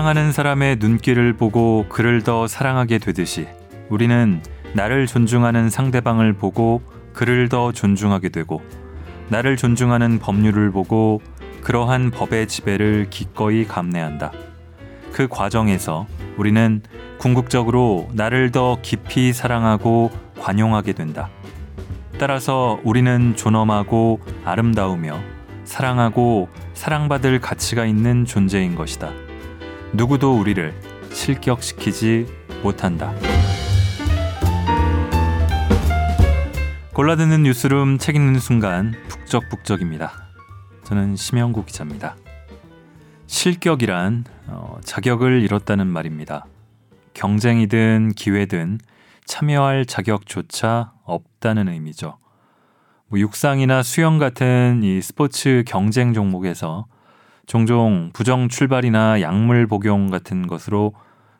사랑하는 사람의 눈길을 보고 그를 더 사랑하게 되듯이 우리는 나를 존중하는 상대방을 보고 그를 더 존중하게 되고 나를 존중하는 법률을 보고 그러한 법의 지배를 기꺼이 감내한다. 그 과정에서 우리는 궁극적으로 나를 더 깊이 사랑하고 관용하게 된다. 따라서 우리는 존엄하고 아름다우며 사랑하고 사랑받을 가치가 있는 존재인 것이다. 누구도 우리를 실격시키지 못한다. 골라드는 뉴스룸 책 읽는 순간 북적북적입니다. 저는 심영구 기자입니다. 실격이란 어, 자격을 잃었다는 말입니다. 경쟁이든 기회든 참여할 자격조차 없다는 의미죠. 뭐 육상이나 수영 같은 이 스포츠 경쟁 종목에서 종종 부정 출발이나 약물 복용 같은 것으로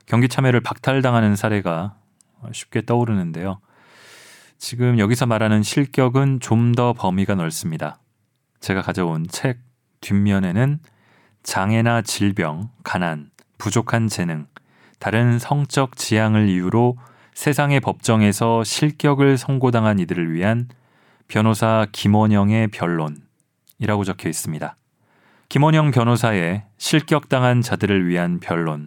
경기 참여를 박탈당하는 사례가 쉽게 떠오르는데요. 지금 여기서 말하는 실격은 좀 더 범위가 넓습니다. 제가 가져온 책 뒷면에는 장애나 질병, 가난, 부족한 재능, 다른 성적 지향을 이유로 세상의 법정에서 실격을 선고당한 이들을 위한 변호사 김원영의 변론이라고 적혀 있습니다. 김원영 변호사의 실격당한 자들을 위한 변론이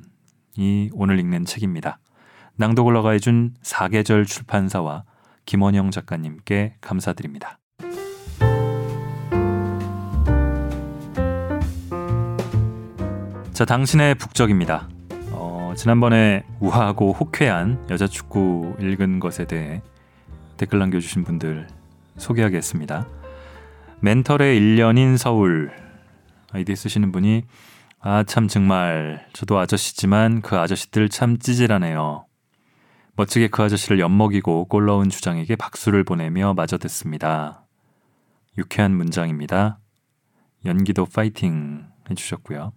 오늘 읽는 책입니다. 낭독을 허가해준 사계절 출판사와 김원영 작가님께 감사드립니다. 자, 당신의 북적입니다. 어, 지난번에 우아하고 호쾌한 여자 축구 읽은 것에 대해 댓글 남겨주신 분들 소개하겠습니다. 멘털의 1년인 서울 아이디 쓰시는 분이 아 참 정말 저도 아저씨지만 그 아저씨들 참 찌질하네요. 멋지게 그 아저씨를 엿먹이고 골 넣은 주장에게 박수를 보내며 마저 듣습니다. 유쾌한 문장입니다. 연기도 파이팅 해주셨고요.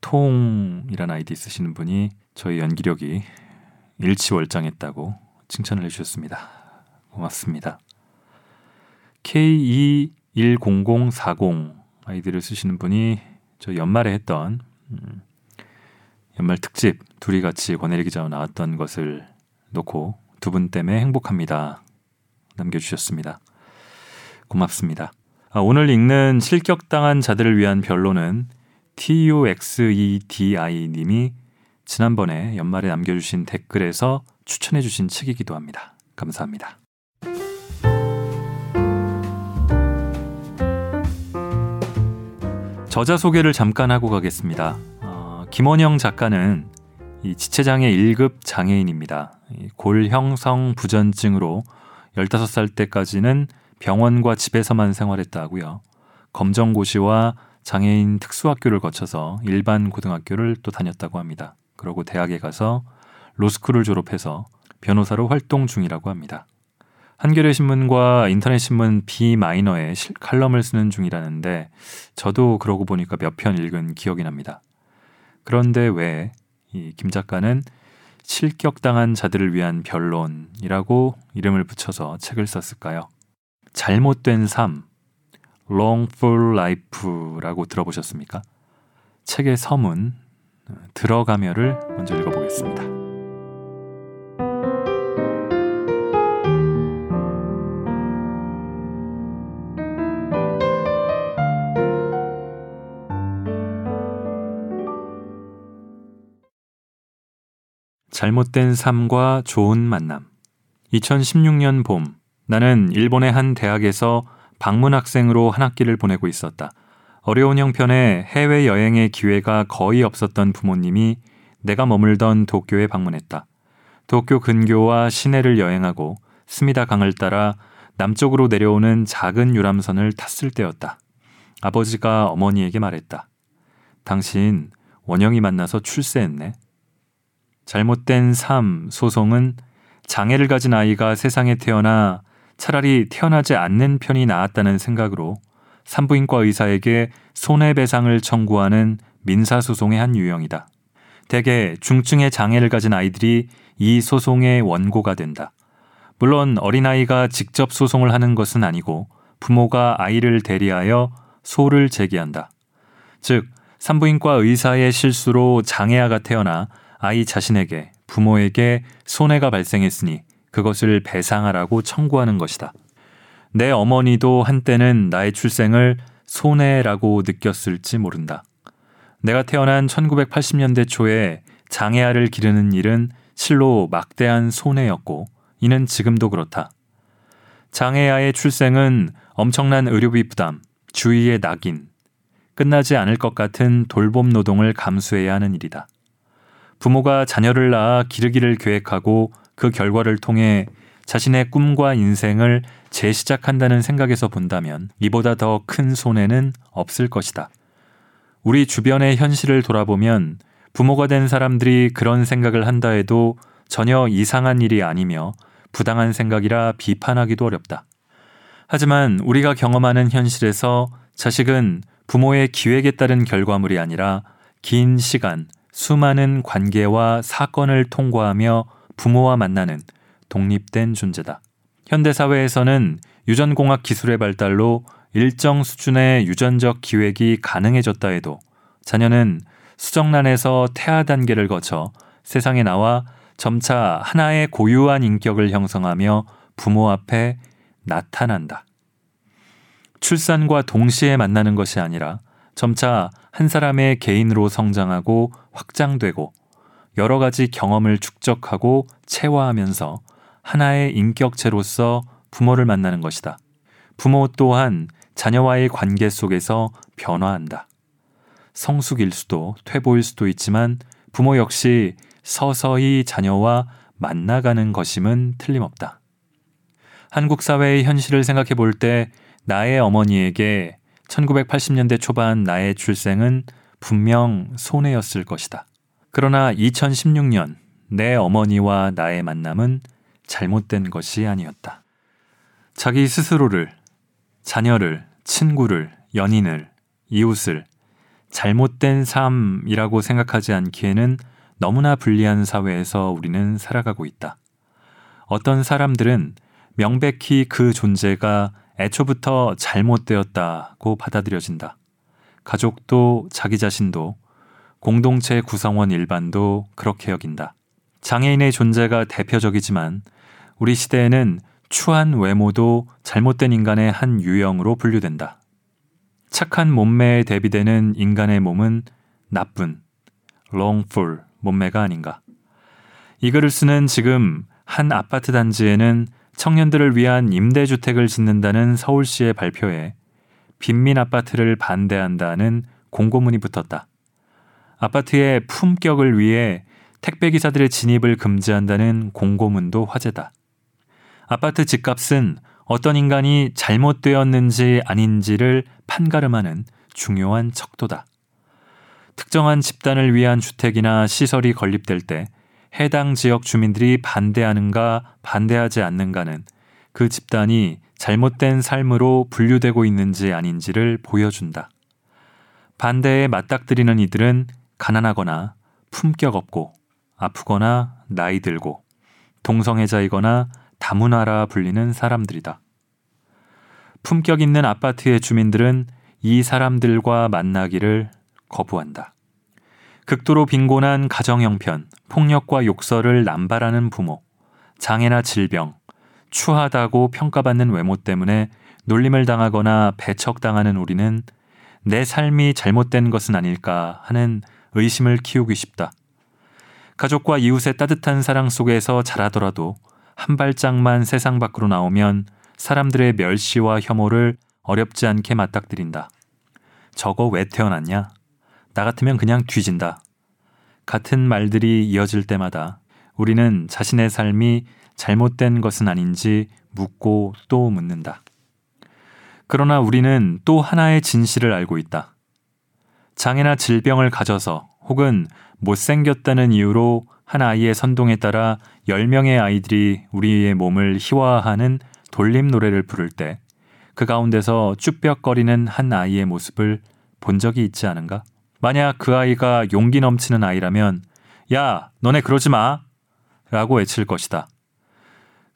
통이란 아이디 쓰시는 분이 저희 연기력이 일치월장했다고 칭찬을 해주셨습니다. 고맙습니다. K21040 아이디를 쓰시는 분이 저 연말에 했던 음, 연말 특집 둘이 같이 권혜리 기자와 나왔던 것을 놓고 두 분 때문에 행복합니다. 남겨주셨습니다. 고맙습니다. 아, 오늘 읽는 실격당한 자들을 위한 변론은 TUXEDI 님이 지난번에 연말에 남겨주신 댓글에서 추천해주신 책이기도 합니다. 감사합니다. 저자 소개를 잠깐 하고 가겠습니다. 어, 김원영 작가는 이 지체장애 1급 장애인입니다. 골형성 부전증으로 15살 때까지는 병원과 집에서만 생활했다고요. 검정고시와 장애인 특수학교를 거쳐서 일반 고등학교를 또 다녔다고 합니다. 그러고 대학에 가서 로스쿨을 졸업해서 변호사로 활동 중이라고 합니다. 한겨레 신문과 인터넷 신문 B 마이너에 칼럼을 쓰는 중이라는데 저도 그러고 보니까 몇 편 읽은 기억이 납니다. 그런데 왜이김 작가는 실격당한 자들을 위한 변론이라고 이름을 붙여서 책을 썼을까요? 잘못된 삶, Wrongful Life라고 들어보셨습니까? 책의 서문 들어가며를 먼저 읽어보겠습니다. 잘못된 삶과 좋은 만남. 2016년 봄, 나는 일본의 한 대학에서 방문 학생으로 한 학기를 보내고 있었다. 어려운 형편에 해외 여행의 기회가 거의 없었던 부모님이 내가 머물던 도쿄에 방문했다. 도쿄 근교와 시내를 여행하고 스미다 강을 따라 남쪽으로 내려오는 작은 유람선을 탔을 때였다. 아버지가 어머니에게 말했다. 당신 원영이 만나서 출세했네. 잘못된 삶 소송은 장애를 가진 아이가 세상에 태어나 차라리 태어나지 않는 편이 나았다는 생각으로 산부인과 의사에게 손해배상을 청구하는 민사소송의 한 유형이다. 대개 중증의 장애를 가진 아이들이 이 소송의 원고가 된다. 물론 어린아이가 직접 소송을 하는 것은 아니고 부모가 아이를 대리하여 소를 제기한다. 즉, 산부인과 의사의 실수로 장애아가 태어나 아이 자신에게 부모에게 손해가 발생했으니 그것을 배상하라고 청구하는 것이다. 내 어머니도 한때는 나의 출생을 손해라고 느꼈을지 모른다. 내가 태어난 1980년대 초에 장애아를 기르는 일은 실로 막대한 손해였고 이는 지금도 그렇다. 장애아의 출생은 엄청난 의료비 부담, 주위의 낙인, 끝나지 않을 것 같은 돌봄 노동을 감수해야 하는 일이다. 부모가 자녀를 낳아 기르기를 계획하고 그 결과를 통해 자신의 꿈과 인생을 재시작한다는 생각에서 본다면 이보다 더 큰 손해는 없을 것이다. 우리 주변의 현실을 돌아보면 부모가 된 사람들이 그런 생각을 한다 해도 전혀 이상한 일이 아니며 부당한 생각이라 비판하기도 어렵다. 하지만 우리가 경험하는 현실에서 자식은 부모의 기획에 따른 결과물이 아니라 긴 시간, 수많은 관계와 사건을 통과하며 부모와 만나는 독립된 존재다. 현대사회에서는 유전공학 기술의 발달로 일정 수준의 유전적 기획이 가능해졌다 해도 자녀는 수정란에서 태아 단계를 거쳐 세상에 나와 점차 하나의 고유한 인격을 형성하며 부모 앞에 나타난다. 출산과 동시에 만나는 것이 아니라 점차 한 사람의 개인으로 성장하고 확장되고 여러 가지 경험을 축적하고 체화하면서 하나의 인격체로서 부모를 만나는 것이다. 부모 또한 자녀와의 관계 속에서 변화한다. 성숙일 수도 퇴보일 수도 있지만 부모 역시 서서히 자녀와 만나가는 것임은 틀림없다. 한국 사회의 현실을 생각해 볼 때 나의 어머니에게 1980년대 초반 나의 출생은 분명 손해였을 것이다. 그러나 2016년 내 어머니와 나의 만남은 잘못된 것이 아니었다. 자기 스스로를, 자녀를, 친구를, 연인을, 이웃을 잘못된 삶이라고 생각하지 않기에는 너무나 불리한 사회에서 우리는 살아가고 있다. 어떤 사람들은 명백히 그 존재가 애초부터 잘못되었다고 받아들여진다. 가족도 자기 자신도 공동체 구성원 일반도 그렇게 여긴다. 장애인의 존재가 대표적이지만 우리 시대에는 추한 외모도 잘못된 인간의 한 유형으로 분류된다. 착한 몸매에 대비되는 인간의 몸은 나쁜, wrongful 몸매가 아닌가. 이 글을 쓰는 지금 한 아파트 단지에는 청년들을 위한 임대주택을 짓는다는 서울시의 발표에 빈민 아파트를 반대한다는 공고문이 붙었다. 아파트의 품격을 위해 택배기사들의 진입을 금지한다는 공고문도 화제다. 아파트 집값은 어떤 인간이 잘못되었는지 아닌지를 판가름하는 중요한 척도다. 특정한 집단을 위한 주택이나 시설이 건립될 때 해당 지역 주민들이 반대하는가 반대하지 않는가는 그 집단이 잘못된 삶으로 분류되고 있는지 아닌지를 보여준다. 반대에 맞닥뜨리는 이들은 가난하거나 품격 없고 아프거나 나이 들고 동성애자이거나 다문화라 불리는 사람들이다. 품격 있는 아파트의 주민들은 이 사람들과 만나기를 거부한다. 극도로 빈곤한 가정 형편, 폭력과 욕설을 남발하는 부모, 장애나 질병, 추하다고 평가받는 외모 때문에 놀림을 당하거나 배척당하는 우리는 내 삶이 잘못된 것은 아닐까 하는 의심을 키우기 쉽다. 가족과 이웃의 따뜻한 사랑 속에서 자라더라도 한 발짝만 세상 밖으로 나오면 사람들의 멸시와 혐오를 어렵지 않게 맞닥뜨린다. 저거 왜 태어났냐? 나 같으면 그냥 뒤진다. 같은 말들이 이어질 때마다 우리는 자신의 삶이 잘못된 것은 아닌지 묻고 또 묻는다. 그러나 우리는 또 하나의 진실을 알고 있다. 장애나 질병을 가져서 혹은 못생겼다는 이유로 한 아이의 선동에 따라 10명의 아이들이 우리의 몸을 희화화하는 돌림 노래를 부를 때 그 가운데서 쭈뼛거리는 한 아이의 모습을 본 적이 있지 않은가? 만약 그 아이가 용기 넘치는 아이라면 야, 너네 그러지 마! 라고 외칠 것이다.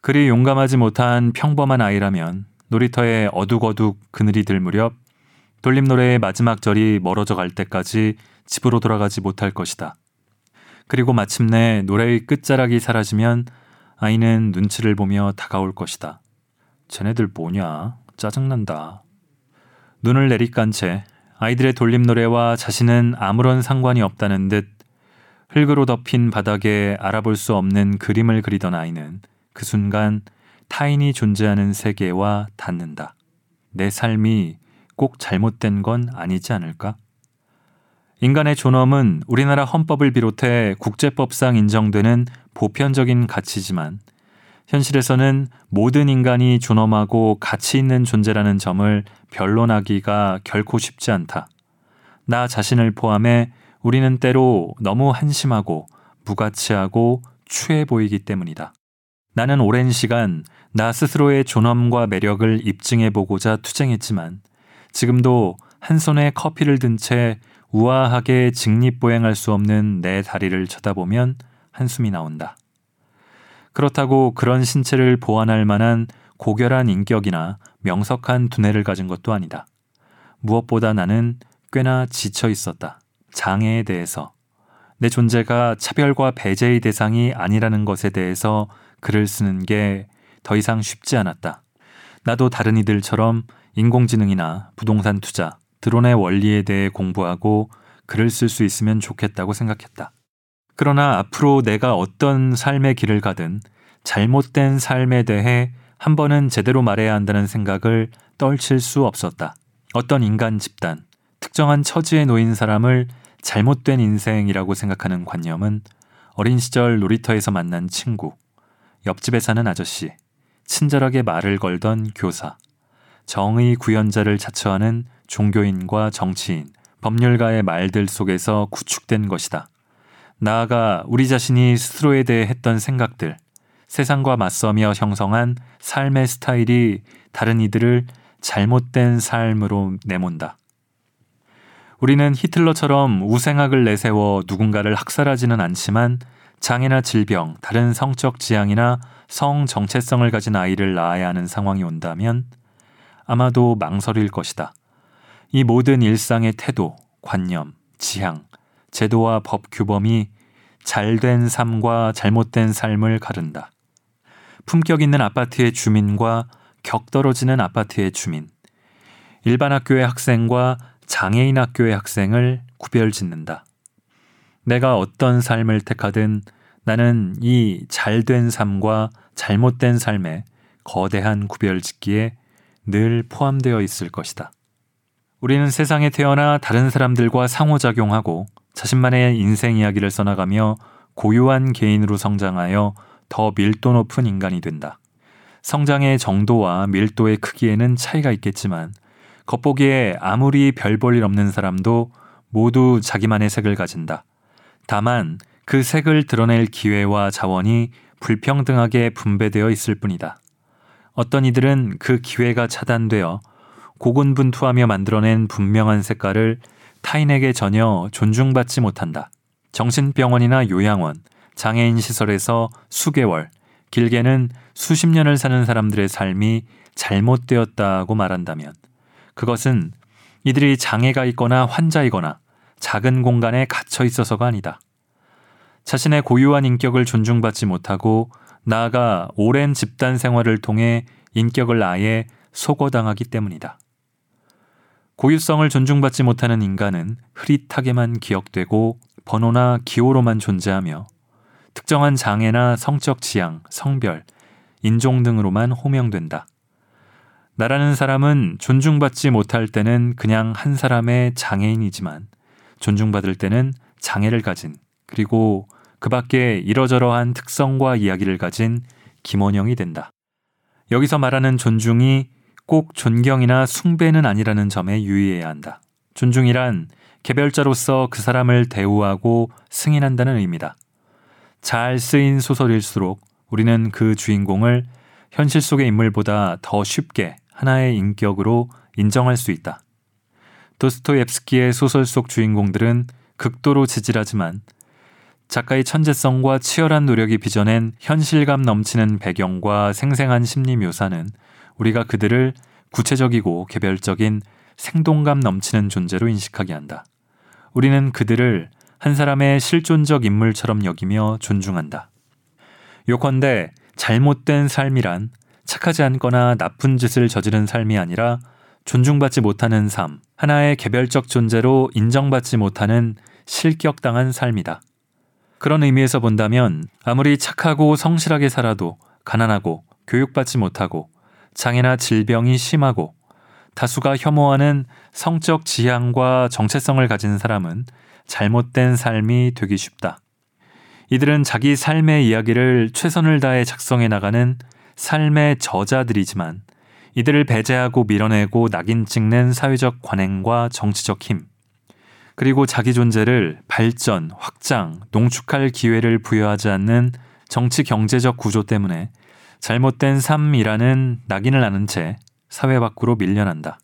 그리 용감하지 못한 평범한 아이라면 놀이터에 어둑어둑 그늘이 들 무렵 돌림노래의 마지막 절이 멀어져 갈 때까지 집으로 돌아가지 못할 것이다. 그리고 마침내 노래의 끝자락이 사라지면 아이는 눈치를 보며 다가올 것이다. 쟤네들 뭐냐? 짜증난다. 눈을 내리깐 채 아이들의 돌림 노래와 자신은 아무런 상관이 없다는 듯 흙으로 덮인 바닥에 알아볼 수 없는 그림을 그리던 아이는 그 순간 타인이 존재하는 세계와 닿는다. 내 삶이 꼭 잘못된 건 아니지 않을까? 인간의 존엄은 우리나라 헌법을 비롯해 국제법상 인정되는 보편적인 가치지만 현실에서는 모든 인간이 존엄하고 가치 있는 존재라는 점을 변론하기가 결코 쉽지 않다. 나 자신을 포함해 우리는 때로 너무 한심하고 무가치하고 추해 보이기 때문이다. 나는 오랜 시간 나 스스로의 존엄과 매력을 입증해 보고자 투쟁했지만 지금도 한 손에 커피를 든 채 우아하게 직립보행할 수 없는 내 다리를 쳐다보면 한숨이 나온다. 그렇다고 그런 신체를 보완할 만한 고결한 인격이나 명석한 두뇌를 가진 것도 아니다. 무엇보다 나는 꽤나 지쳐 있었다. 장애에 대해서. 내 존재가 차별과 배제의 대상이 아니라는 것에 대해서 글을 쓰는 게 더 이상 쉽지 않았다. 나도 다른 이들처럼 인공지능이나 부동산 투자, 드론의 원리에 대해 공부하고 글을 쓸 수 있으면 좋겠다고 생각했다. 그러나 앞으로 내가 어떤 삶의 길을 가든 잘못된 삶에 대해 한 번은 제대로 말해야 한다는 생각을 떨칠 수 없었다. 어떤 인간 집단, 특정한 처지에 놓인 사람을 잘못된 인생이라고 생각하는 관념은 어린 시절 놀이터에서 만난 친구, 옆집에 사는 아저씨, 친절하게 말을 걸던 교사, 정의 구현자를 자처하는 종교인과 정치인, 법률가의 말들 속에서 구축된 것이다. 나아가 우리 자신이 스스로에 대해 했던 생각들, 세상과 맞서며 형성한 삶의 스타일이 다른 이들을 잘못된 삶으로 내몬다. 우리는 히틀러처럼 우생학을 내세워 누군가를 학살하지는 않지만 장애나 질병, 다른 성적 지향이나 성 정체성을 가진 아이를 낳아야 하는 상황이 온다면 아마도 망설일 것이다. 이 모든 일상의 태도, 관념, 지향, 제도와 법 규범이 잘된 삶과 잘못된 삶을 가른다. 품격 있는 아파트의 주민과 격 떨어지는 아파트의 주민, 일반 학교의 학생과 장애인 학교의 학생을 구별 짓는다. 내가 어떤 삶을 택하든 나는 이 잘된 삶과 잘못된 삶에 거대한 구별 짓기에 늘 포함되어 있을 것이다. 우리는 세상에 태어나 다른 사람들과 상호작용하고 자신만의 인생 이야기를 써나가며 고유한 개인으로 성장하여 더 밀도 높은 인간이 된다. 성장의 정도와 밀도의 크기에는 차이가 있겠지만 겉보기에 아무리 별 볼 일 없는 사람도 모두 자기만의 색을 가진다. 다만 그 색을 드러낼 기회와 자원이 불평등하게 분배되어 있을 뿐이다. 어떤 이들은 그 기회가 차단되어 고군분투하며 만들어낸 분명한 색깔을 타인에게 전혀 존중받지 못한다. 정신병원이나 요양원, 장애인 시설에서 수개월, 길게는 수십 년을 사는 사람들의 삶이 잘못되었다고 말한다면 그것은 이들이 장애가 있거나 환자이거나 작은 공간에 갇혀 있어서가 아니다. 자신의 고유한 인격을 존중받지 못하고 나아가 오랜 집단 생활을 통해 인격을 아예 속어당하기 때문이다. 고유성을 존중받지 못하는 인간은 흐릿하게만 기억되고 번호나 기호로만 존재하며 특정한 장애나 성적 지향, 성별, 인종 등으로만 호명된다. 나라는 사람은 존중받지 못할 때는 그냥 한 사람의 장애인이지만 존중받을 때는 장애를 가진 그리고 그 밖에 이러저러한 특성과 이야기를 가진 김원영이 된다. 여기서 말하는 존중이 꼭 존경이나 숭배는 아니라는 점에 유의해야 한다. 존중이란 개별자로서 그 사람을 대우하고 승인한다는 의미다. 잘 쓰인 소설일수록 우리는 그 주인공을 현실 속의 인물보다 더 쉽게 하나의 인격으로 인정할 수 있다. 도스토옙스키의 소설 속 주인공들은 극도로 지질하지만 작가의 천재성과 치열한 노력이 빚어낸 현실감 넘치는 배경과 생생한 심리 묘사는 우리가 그들을 구체적이고 개별적인 생동감 넘치는 존재로 인식하게 한다. 우리는 그들을 한 사람의 실존적 인물처럼 여기며 존중한다. 요컨대 잘못된 삶이란 착하지 않거나 나쁜 짓을 저지른 삶이 아니라 존중받지 못하는 삶, 하나의 개별적 존재로 인정받지 못하는 실격당한 삶이다. 그런 의미에서 본다면 아무리 착하고 성실하게 살아도 가난하고 교육받지 못하고 장애나 질병이 심하고 다수가 혐오하는 성적 지향과 정체성을 가진 사람은 잘못된 삶이 되기 쉽다. 이들은 자기 삶의 이야기를 최선을 다해 작성해 나가는 삶의 저자들이지만 이들을 배제하고 밀어내고 낙인 찍는 사회적 관행과 정치적 힘, 그리고 자기 존재를 발전, 확장, 농축할 기회를 부여하지 않는 정치 경제적 구조 때문에 잘못된 삶이라는 낙인을 아는 채 사회 밖으로 밀려난다.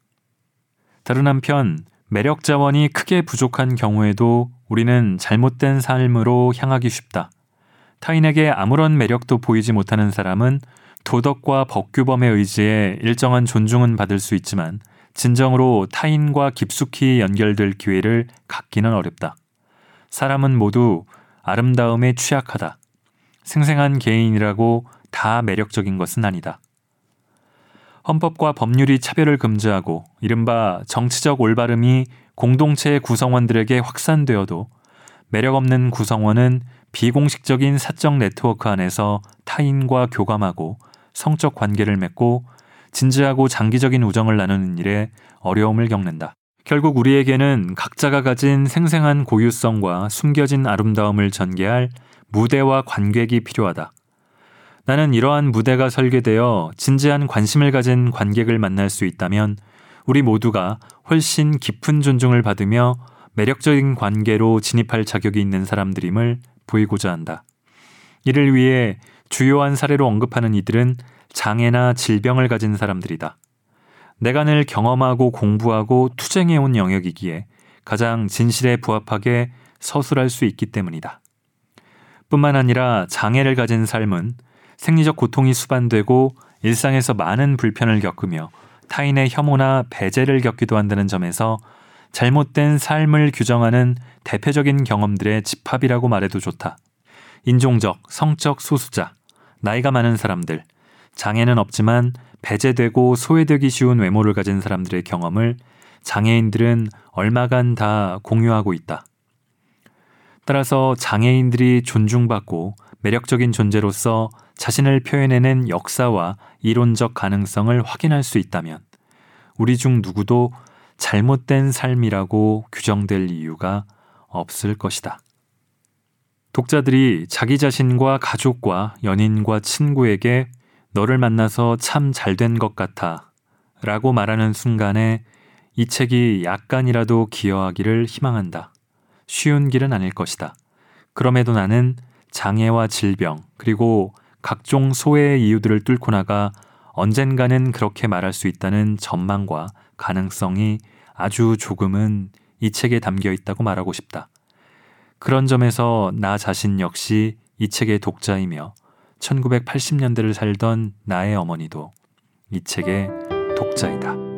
다른 한편 매력 자원이 크게 부족한 경우에도 우리는 잘못된 삶으로 향하기 쉽다. 타인에게 아무런 매력도 보이지 못하는 사람은 도덕과 법규범의 의지에 일정한 존중은 받을 수 있지만 진정으로 타인과 깊숙이 연결될 기회를 갖기는 어렵다. 사람은 모두 아름다움에 취약하다. 생생한 개인이라고 다 매력적인 것은 아니다. 헌법과 법률이 차별을 금지하고 이른바 정치적 올바름이 공동체의 구성원들에게 확산되어도 매력 없는 구성원은 비공식적인 사적 네트워크 안에서 타인과 교감하고 성적 관계를 맺고 진지하고 장기적인 우정을 나누는 일에 어려움을 겪는다. 결국 우리에게는 각자가 가진 생생한 고유성과 숨겨진 아름다움을 전개할 무대와 관객이 필요하다. 나는 이러한 무대가 설계되어 진지한 관심을 가진 관객을 만날 수 있다면 우리 모두가 훨씬 깊은 존중을 받으며 매력적인 관계로 진입할 자격이 있는 사람들임을 보이고자 한다. 이를 위해 주요한 사례로 언급하는 이들은 장애나 질병을 가진 사람들이다. 내가 늘 경험하고 공부하고 투쟁해온 영역이기에 가장 진실에 부합하게 서술할 수 있기 때문이다. 뿐만 아니라 장애를 가진 삶은 생리적 고통이 수반되고 일상에서 많은 불편을 겪으며 타인의 혐오나 배제를 겪기도 한다는 점에서 잘못된 삶을 규정하는 대표적인 경험들의 집합이라고 말해도 좋다. 인종적, 성적 소수자, 나이가 많은 사람들, 장애는 없지만 배제되고 소외되기 쉬운 외모를 가진 사람들의 경험을 장애인들은 얼마간 다 공유하고 있다. 따라서 장애인들이 존중받고 매력적인 존재로서 자신을 표현해낸 역사와 이론적 가능성을 확인할 수 있다면 우리 중 누구도 잘못된 삶이라고 규정될 이유가 없을 것이다. 독자들이 자기 자신과 가족과 연인과 친구에게 너를 만나서 참 잘 된 것 같아 라고 말하는 순간에 이 책이 약간이라도 기여하기를 희망한다. 쉬운 길은 아닐 것이다. 그럼에도 나는 장애와 질병, 그리고 각종 소외의 이유들을 뚫고 나가 언젠가는 그렇게 말할 수 있다는 전망과 가능성이 아주 조금은 이 책에 담겨 있다고 말하고 싶다. 그런 점에서 나 자신 역시 이 책의 독자이며 1980년대를 살던 나의 어머니도 이 책의 독자이다.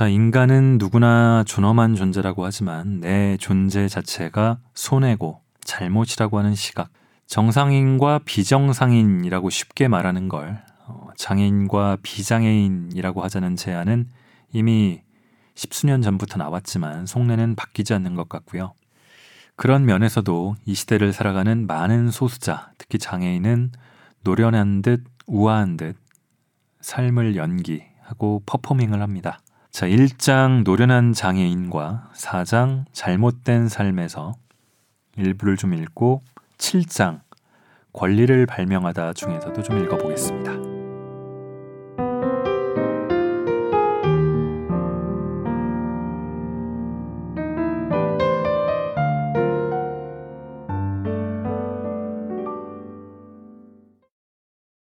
자, 인간은 누구나 존엄한 존재라고 하지만 내 존재 자체가 손해고 잘못이라고 하는 시각. 정상인과 비정상인이라고 쉽게 말하는 걸 어, 장애인과 비장애인이라고 하자는 제안은 이미 십수년 전부터 나왔지만 속내는 바뀌지 않는 것 같고요. 그런 면에서도 이 시대를 살아가는 많은 소수자, 특히 장애인은 노련한 듯 우아한 듯 삶을 연기하고 퍼포밍을 합니다. 자, 1장 노련한 장애인과 4장 잘못된 삶에서 일부를 좀 읽고 7장 권리를 발명하다 중에서도 좀 읽어보겠습니다.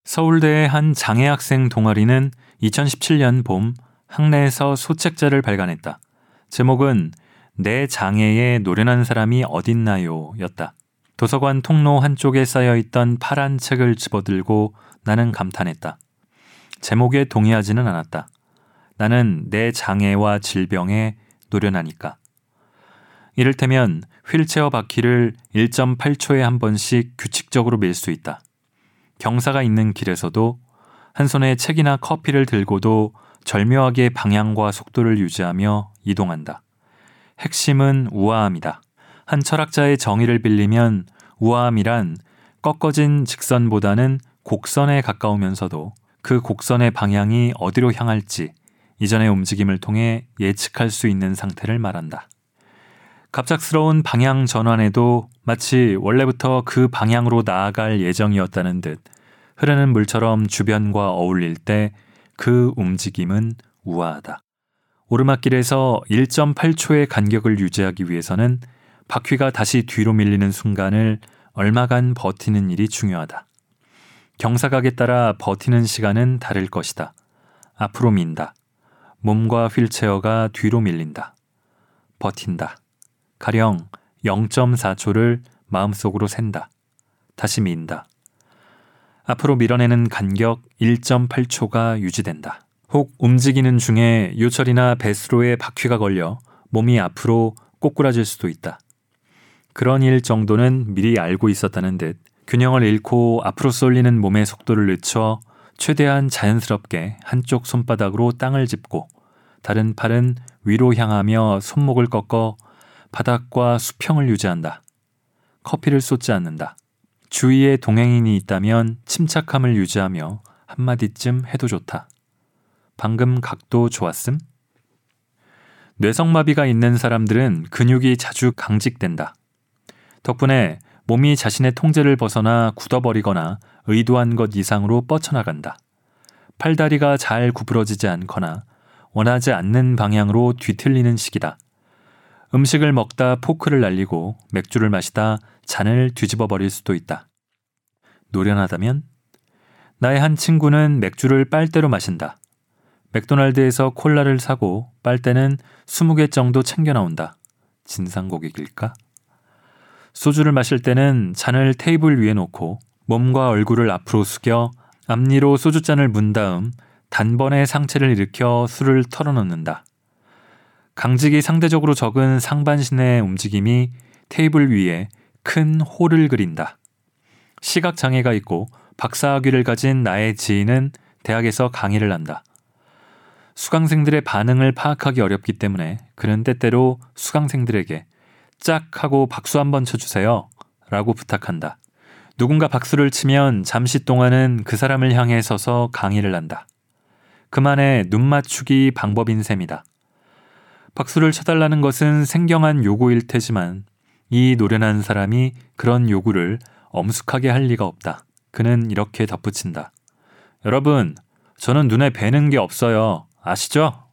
서울대의 한 장애 학생 동아리는 2017년 봄 학내에서 소책자를 발간했다. 제목은 내 장애에 노련한 사람이 어딨나요? 였다. 도서관 통로 한쪽에 쌓여 있던 파란 책을 집어들고 나는 감탄했다. 제목에 동의하지는 않았다. 나는 내 장애와 질병에 노련하니까. 이를테면 휠체어 바퀴를 1.8초에 한 번씩 규칙적으로 밀 수 있다. 경사가 있는 길에서도 한 손에 책이나 커피를 들고도 절묘하게 방향과 속도를 유지하며 이동한다. 핵심은 우아함이다. 한 철학자의 정의를 빌리면 우아함이란 꺾어진 직선보다는 곡선에 가까우면서도 그 곡선의 방향이 어디로 향할지 이전의 움직임을 통해 예측할 수 있는 상태를 말한다. 갑작스러운 방향 전환에도 마치 원래부터 그 방향으로 나아갈 예정이었다는 듯 흐르는 물처럼 주변과 어울릴 때 그 움직임은 우아하다. 오르막길에서 1.8초의 간격을 유지하기 위해서는 바퀴가 다시 뒤로 밀리는 순간을 얼마간 버티는 일이 중요하다. 경사각에 따라 버티는 시간은 다를 것이다. 앞으로 민다. 몸과 휠체어가 뒤로 밀린다. 버틴다. 가령 0.4초를 마음속으로 센다. 다시 민다. 앞으로 밀어내는 간격 1.8초가 유지된다. 혹 움직이는 중에 요철이나 배수로에 바퀴가 걸려 몸이 앞으로 꼬꾸라질 수도 있다. 그런 일 정도는 미리 알고 있었다는 듯 균형을 잃고 앞으로 쏠리는 몸의 속도를 늦춰 최대한 자연스럽게 한쪽 손바닥으로 땅을 짚고 다른 팔은 위로 향하며 손목을 꺾어 바닥과 수평을 유지한다. 커피를 쏟지 않는다. 주위에 동행인이 있다면 침착함을 유지하며 한마디쯤 해도 좋다. 방금 각도 좋았음? 뇌성마비가 있는 사람들은 근육이 자주 강직된다. 덕분에 몸이 자신의 통제를 벗어나 굳어버리거나 의도한 것 이상으로 뻗쳐나간다. 팔다리가 잘 구부러지지 않거나 원하지 않는 방향으로 뒤틀리는 시기다. 음식을 먹다 포크를 날리고 맥주를 마시다 잔을 뒤집어 버릴 수도 있다. 노련하다면? 나의 한 친구는 맥주를 빨대로 마신다. 맥도날드에서 콜라를 사고 빨대는 20개 정도 챙겨 나온다. 진상 고객일까? 소주를 마실 때는 잔을 테이블 위에 놓고 몸과 얼굴을 앞으로 숙여 앞니로 소주잔을 문 다음 단번에 상체를 일으켜 술을 털어놓는다. 강직이 상대적으로 적은 상반신의 움직임이 테이블 위에 큰 홀을 그린다. 시각 장애가 있고 박사학위를 가진 나의 지인은 대학에서 강의를 한다. 수강생들의 반응을 파악하기 어렵기 때문에 그는 때때로 수강생들에게 짝 하고 박수 한번 쳐주세요. 라고 부탁한다. 누군가 박수를 치면 잠시 동안은 그 사람을 향해 서서 강의를 한다. 그만의 눈 맞추기 방법인 셈이다. 박수를 쳐달라는 것은 생경한 요구일 테지만 이 노련한 사람이 그런 요구를 엄숙하게 할 리가 없다. 그는 이렇게 덧붙인다. 여러분, 저는 눈에 뵈는 게 없어요. 아시죠?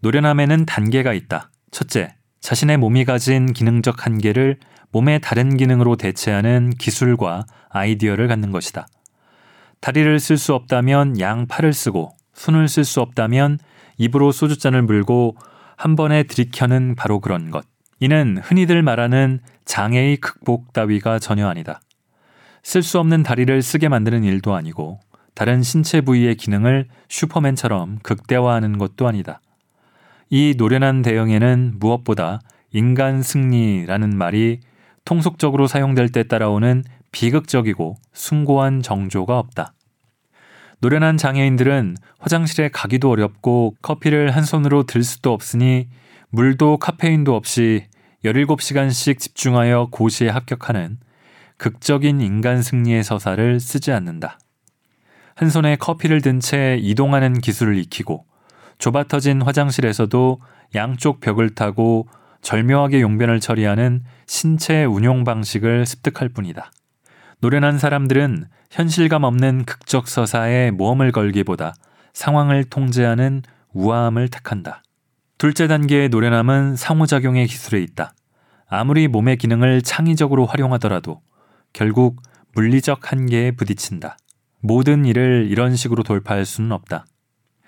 노련함에는 단계가 있다. 첫째, 자신의 몸이 가진 기능적 한계를 몸의 다른 기능으로 대체하는 기술과 아이디어를 갖는 것이다. 다리를 쓸 수 없다면 양 팔을 쓰고 손을 쓸 수 없다면 입으로 소주잔을 물고 한 번에 들이켜는 바로 그런 것. 이는 흔히들 말하는 장애의 극복 따위가 전혀 아니다. 쓸 수 없는 다리를 쓰게 만드는 일도 아니고 다른 신체 부위의 기능을 슈퍼맨처럼 극대화하는 것도 아니다. 이 노련한 대응에는 무엇보다 인간 승리라는 말이 통속적으로 사용될 때 따라오는 비극적이고 숭고한 정조가 없다. 노련한 장애인들은 화장실에 가기도 어렵고 커피를 한 손으로 들 수도 없으니 물도 카페인도 없이 17시간씩 집중하여 고시에 합격하는 극적인 인간 승리의 서사를 쓰지 않는다. 한 손에 커피를 든 채 이동하는 기술을 익히고 좁아 터진 화장실에서도 양쪽 벽을 타고 절묘하게 용변을 처리하는 신체 운용 방식을 습득할 뿐이다. 노련한 사람들은 현실감 없는 극적 서사에 모험을 걸기보다 상황을 통제하는 우아함을 택한다. 둘째 단계의 노련함은 상호작용의 기술에 있다. 아무리 몸의 기능을 창의적으로 활용하더라도 결국 물리적 한계에 부딪힌다. 모든 일을 이런 식으로 돌파할 수는 없다.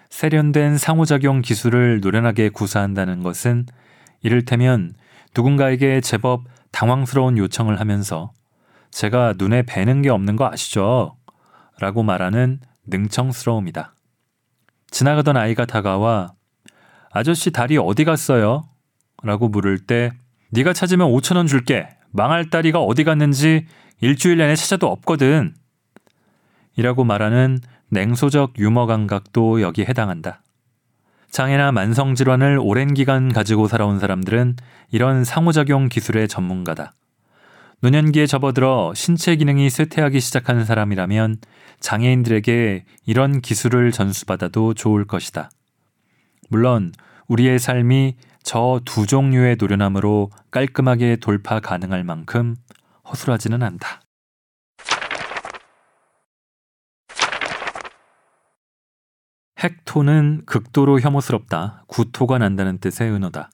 세련된 상호작용 기술을 노련하게 구사한다는 것은 이를테면 누군가에게 제법 당황스러운 요청을 하면서 제가 눈에 뵈는 게 없는 거 아시죠? 라고 말하는 능청스러움이다. 지나가던 아이가 다가와 아저씨 다리 어디 갔어요? 라고 물을 때 네가 찾으면 5천 원 줄게. 망할 다리가 어디 갔는지 일주일 내내 찾아도 없거든. 이라고 말하는 냉소적 유머 감각도 여기 해당한다. 장애나 만성 질환을 오랜 기간 가지고 살아온 사람들은 이런 상호작용 기술의 전문가다. 노년기에 접어들어 신체 기능이 쇠퇴하기 시작하는 사람이라면 장애인들에게 이런 기술을 전수받아도 좋을 것이다. 물론 우리의 삶이 저 두 종류의 노련함으로 깔끔하게 돌파 가능할 만큼 허술하지는 않다. 핵토는 극도로 혐오스럽다, 구토가 난다는 뜻의 은어다.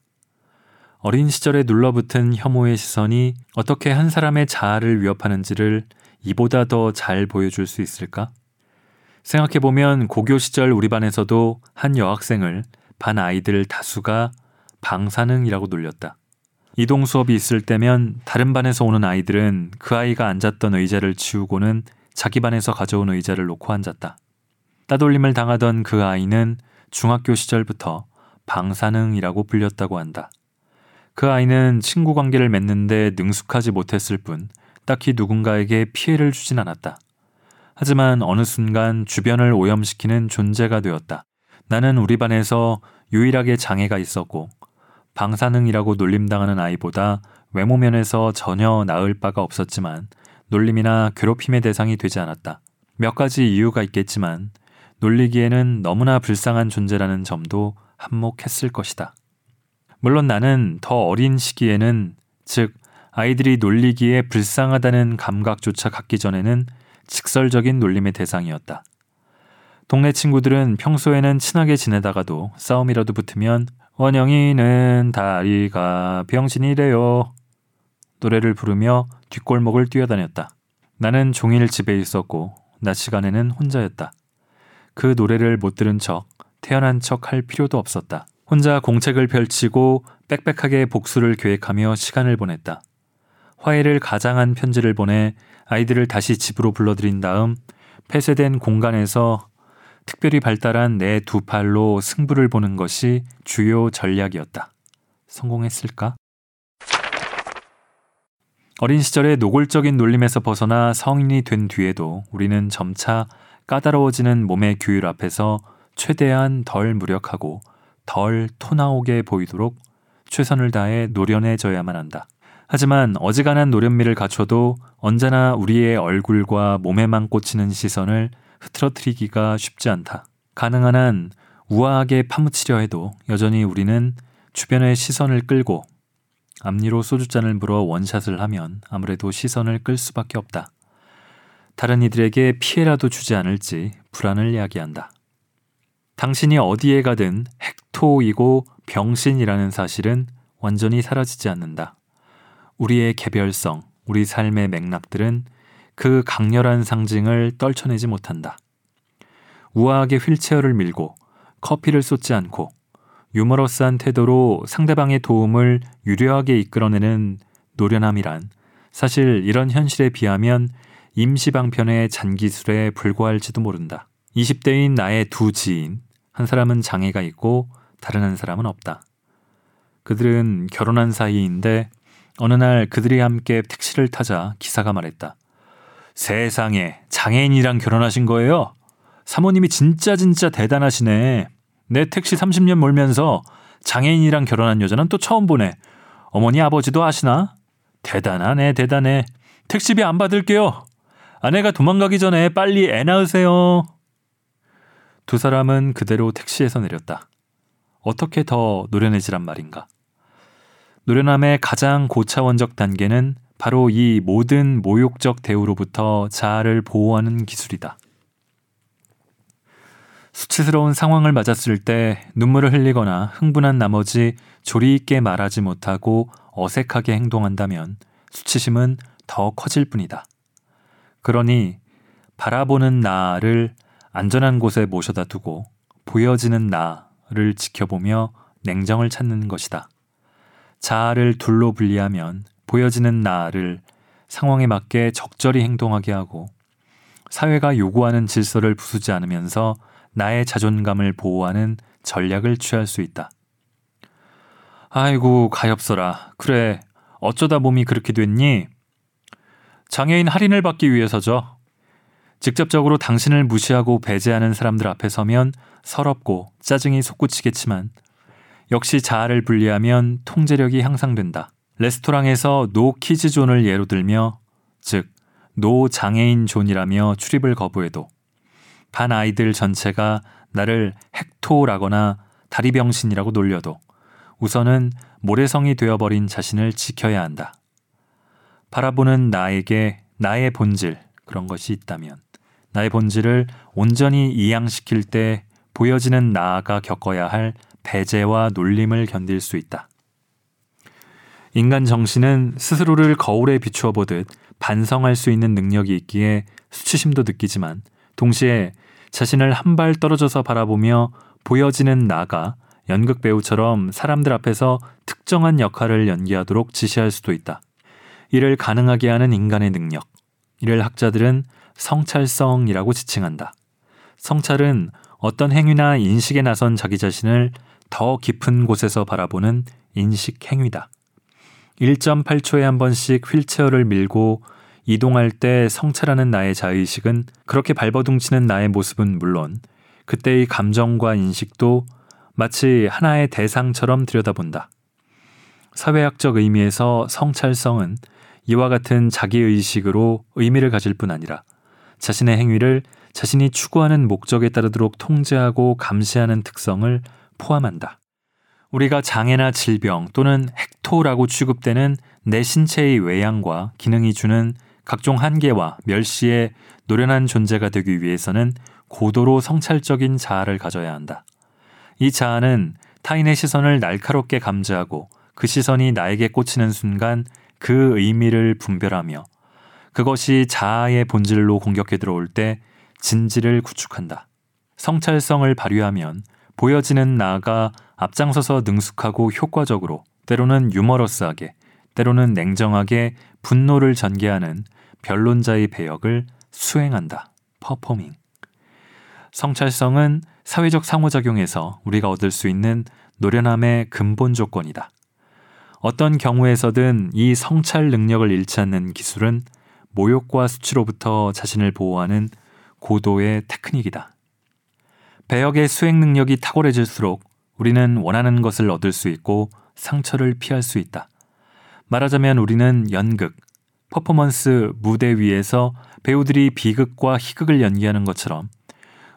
어린 시절에 눌러붙은 혐오의 시선이 어떻게 한 사람의 자아를 위협하는지를 이보다 더 잘 보여줄 수 있을까? 생각해보면 고교 시절 우리 반에서도 한 여학생을 반 아이들 다수가 방사능이라고 놀렸다. 이동 수업이 있을 때면 다른 반에서 오는 아이들은 그 아이가 앉았던 의자를 치우고는 자기 반에서 가져온 의자를 놓고 앉았다. 따돌림을 당하던 그 아이는 중학교 시절부터 방사능이라고 불렸다고 한다. 그 아이는 친구 관계를 맺는데 능숙하지 못했을 뿐 딱히 누군가에게 피해를 주진 않았다. 하지만 어느 순간 주변을 오염시키는 존재가 되었다. 나는 우리 반에서 유일하게 장애가 있었고 방사능이라고 놀림당하는 아이보다 외모 면에서 전혀 나을 바가 없었지만 놀림이나 괴롭힘의 대상이 되지 않았다. 몇 가지 이유가 있겠지만 놀리기에는 너무나 불쌍한 존재라는 점도 한몫했을 것이다. 물론 나는 더 어린 시기에는 즉 아이들이 놀리기에 불쌍하다는 감각조차 갖기 전에는 직설적인 놀림의 대상이었다. 동네 친구들은 평소에는 친하게 지내다가도 싸움이라도 붙으면 원영이는 다리가 병신이래요. 노래를 부르며 뒷골목을 뛰어다녔다. 나는 종일 집에 있었고 낮 시간에는 혼자였다. 그 노래를 못 들은 척 태어난 척 할 필요도 없었다. 혼자 공책을 펼치고 빽빽하게 복수를 계획하며 시간을 보냈다. 화해를 가장한 편지를 보내 아이들을 다시 집으로 불러들인 다음 폐쇄된 공간에서 특별히 발달한 내 두 팔로 승부를 보는 것이 주요 전략이었다. 성공했을까? 어린 시절의 노골적인 놀림에서 벗어나 성인이 된 뒤에도 우리는 점차 까다로워지는 몸의 규율 앞에서 최대한 덜 무력하고 덜 토나오게 보이도록 최선을 다해 노련해져야만 한다. 하지만 어지간한 노련미를 갖춰도 언제나 우리의 얼굴과 몸에만 꽂히는 시선을 흐트러뜨리기가 쉽지 않다. 가능한 한 우아하게 파묻히려 해도 여전히 우리는 주변의 시선을 끌고 앞니로 소주잔을 물어 원샷을 하면 아무래도 시선을 끌 수밖에 없다. 다른 이들에게 피해라도 주지 않을지 불안을 야기한다. 당신이 어디에 가든 핵토이고 병신이라는 사실은 완전히 사라지지 않는다. 우리의 개별성, 우리 삶의 맥락들은 그 강렬한 상징을 떨쳐내지 못한다. 우아하게 휠체어를 밀고 커피를 쏟지 않고 유머러스한 태도로 상대방의 도움을 유려하게 이끌어내는 노련함이란 사실 이런 현실에 비하면 임시방편의 잔기술에 불과할지도 모른다. 20대인 나의 두 지인, 한 사람은 장애가 있고 다른 한 사람은 없다. 그들은 결혼한 사이인데 어느 날 그들이 함께 택시를 타자 기사가 말했다. 세상에 장애인이랑 결혼하신 거예요? 사모님이 진짜 진짜 대단하시네. 내 택시 30년 몰면서 장애인이랑 결혼한 여자는 또 처음 보네. 어머니 아버지도 아시나? 대단하네 대단해. 택시비 안 받을게요. 아내가 도망가기 전에 빨리 애 낳으세요. 두 사람은 그대로 택시에서 내렸다. 어떻게 더 노련해지란 말인가? 노련함의 가장 고차원적 단계는 바로 이 모든 모욕적 대우로부터 자아를 보호하는 기술이다. 수치스러운 상황을 맞았을 때 눈물을 흘리거나 흥분한 나머지 조리 있게 말하지 못하고 어색하게 행동한다면 수치심은 더 커질 뿐이다. 그러니 바라보는 나를 안전한 곳에 모셔다 두고 보여지는 나를 지켜보며 냉정을 찾는 것이다. 자아를 둘로 분리하면 보여지는 나를 상황에 맞게 적절히 행동하게 하고 사회가 요구하는 질서를 부수지 않으면서 나의 자존감을 보호하는 전략을 취할 수 있다. 아이고, 가엾어라. 그래, 어쩌다 몸이 그렇게 됐니? 장애인 할인을 받기 위해서죠. 직접적으로 당신을 무시하고 배제하는 사람들 앞에 서면 서럽고 짜증이 솟구치겠지만 역시 자아를 분리하면 통제력이 향상된다. 레스토랑에서 노 키즈 존을 예로 들며 즉, 노 장애인 존이라며 출입을 거부해도 반 아이들 전체가 나를 헥토라거나 다리병신이라고 놀려도 우선은 모래성이 되어버린 자신을 지켜야 한다. 바라보는 나에게 나의 본질, 그런 것이 있다면 나의 본질을 온전히 이양시킬 때 보여지는 나가 겪어야 할 배제와 놀림을 견딜 수 있다. 인간 정신은 스스로를 거울에 비추어 보듯 반성할 수 있는 능력이 있기에 수치심도 느끼지만 동시에 자신을 한 발 떨어져서 바라보며 보여지는 나가 연극 배우처럼 사람들 앞에서 특정한 역할을 연기하도록 지시할 수도 있다. 이를 가능하게 하는 인간의 능력. 이를 학자들은 성찰성이라고 지칭한다. 성찰은 어떤 행위나 인식에 나선 자기 자신을 더 깊은 곳에서 바라보는 인식 행위다. 1.8초에 한 번씩 휠체어를 밀고 이동할 때 성찰하는 나의 자의식은 그렇게 발버둥치는 나의 모습은 물론 그때의 감정과 인식도 마치 하나의 대상처럼 들여다본다. 사회학적 의미에서 성찰성은 이와 같은 자기의식으로 의미를 가질 뿐 아니라 자신의 행위를 자신이 추구하는 목적에 따르도록 통제하고 감시하는 특성을 포함한다. 우리가 장애나 질병 또는 헥토라고 취급되는 내 신체의 외양과 기능이 주는 각종 한계와 멸시에 노련한 존재가 되기 위해서는 고도로 성찰적인 자아를 가져야 한다. 이 자아는 타인의 시선을 날카롭게 감지하고 그 시선이 나에게 꽂히는 순간 그 의미를 분별하며 그것이 자아의 본질로 공격해 들어올 때 진지를 구축한다. 성찰성을 발휘하면 보여지는 나가 앞장서서 능숙하고 효과적으로 때로는 유머러스하게 때로는 냉정하게 분노를 전개하는 변론자의 배역을 수행한다. 퍼포밍. 성찰성은 사회적 상호작용에서 우리가 얻을 수 있는 노련함의 근본 조건이다. 어떤 경우에서든 이 성찰 능력을 잃지 않는 기술은 모욕과 수치로부터 자신을 보호하는 고도의 테크닉이다. 배역의 수행 능력이 탁월해질수록 우리는 원하는 것을 얻을 수 있고 상처를 피할 수 있다. 말하자면 우리는 연극, 퍼포먼스 무대 위에서 배우들이 비극과 희극을 연기하는 것처럼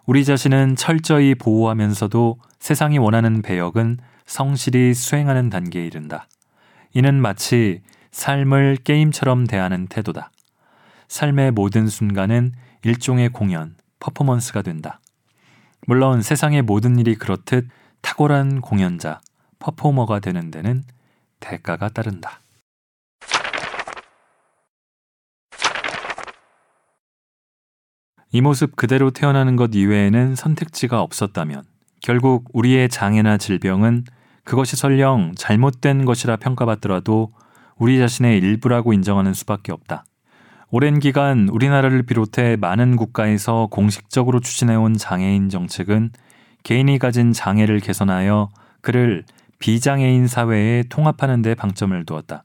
우리 자신은 철저히 보호하면서도 세상이 원하는 배역은 성실히 수행하는 단계에 이른다. 이는 마치 삶을 게임처럼 대하는 태도다. 삶의 모든 순간은 일종의 공연, 퍼포먼스가 된다. 물론 세상의 모든 일이 그렇듯 탁월한 공연자, 퍼포머가 되는 데는 대가가 따른다. 이 모습 그대로 태어나는 것 이외에는 선택지가 없었다면 결국 우리의 장애나 질병은 그것이 설령 잘못된 것이라 평가받더라도 우리 자신의 일부라고 인정하는 수밖에 없다. 오랜 기간 우리나라를 비롯해 많은 국가에서 공식적으로 추진해온 장애인 정책은 개인이 가진 장애를 개선하여 그를 비장애인 사회에 통합하는 데 방점을 두었다.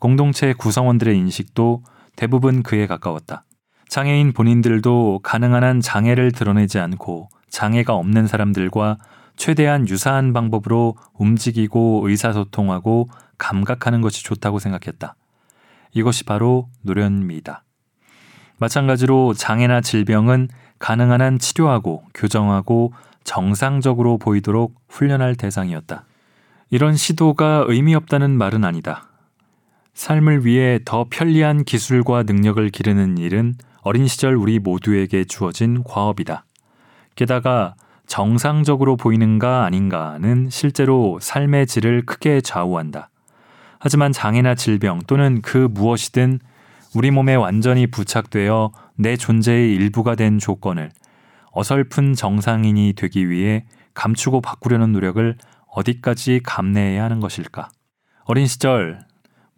공동체 구성원들의 인식도 대부분 그에 가까웠다. 장애인 본인들도 가능한 한 장애를 드러내지 않고 장애가 없는 사람들과 최대한 유사한 방법으로 움직이고 의사소통하고 감각하는 것이 좋다고 생각했다. 이것이 바로 노련미다. 마찬가지로 장애나 질병은 가능한 한 치료하고 교정하고 정상적으로 보이도록 훈련할 대상이었다. 이런 시도가 의미 없다는 말은 아니다. 삶을 위해 더 편리한 기술과 능력을 기르는 일은 어린 시절 우리 모두에게 주어진 과업이다. 게다가 정상적으로 보이는가 아닌가는 실제로 삶의 질을 크게 좌우한다. 하지만 장애나 질병 또는 그 무엇이든 우리 몸에 완전히 부착되어 내 존재의 일부가 된 조건을 어설픈 정상인이 되기 위해 감추고 바꾸려는 노력을 어디까지 감내해야 하는 것일까? 어린 시절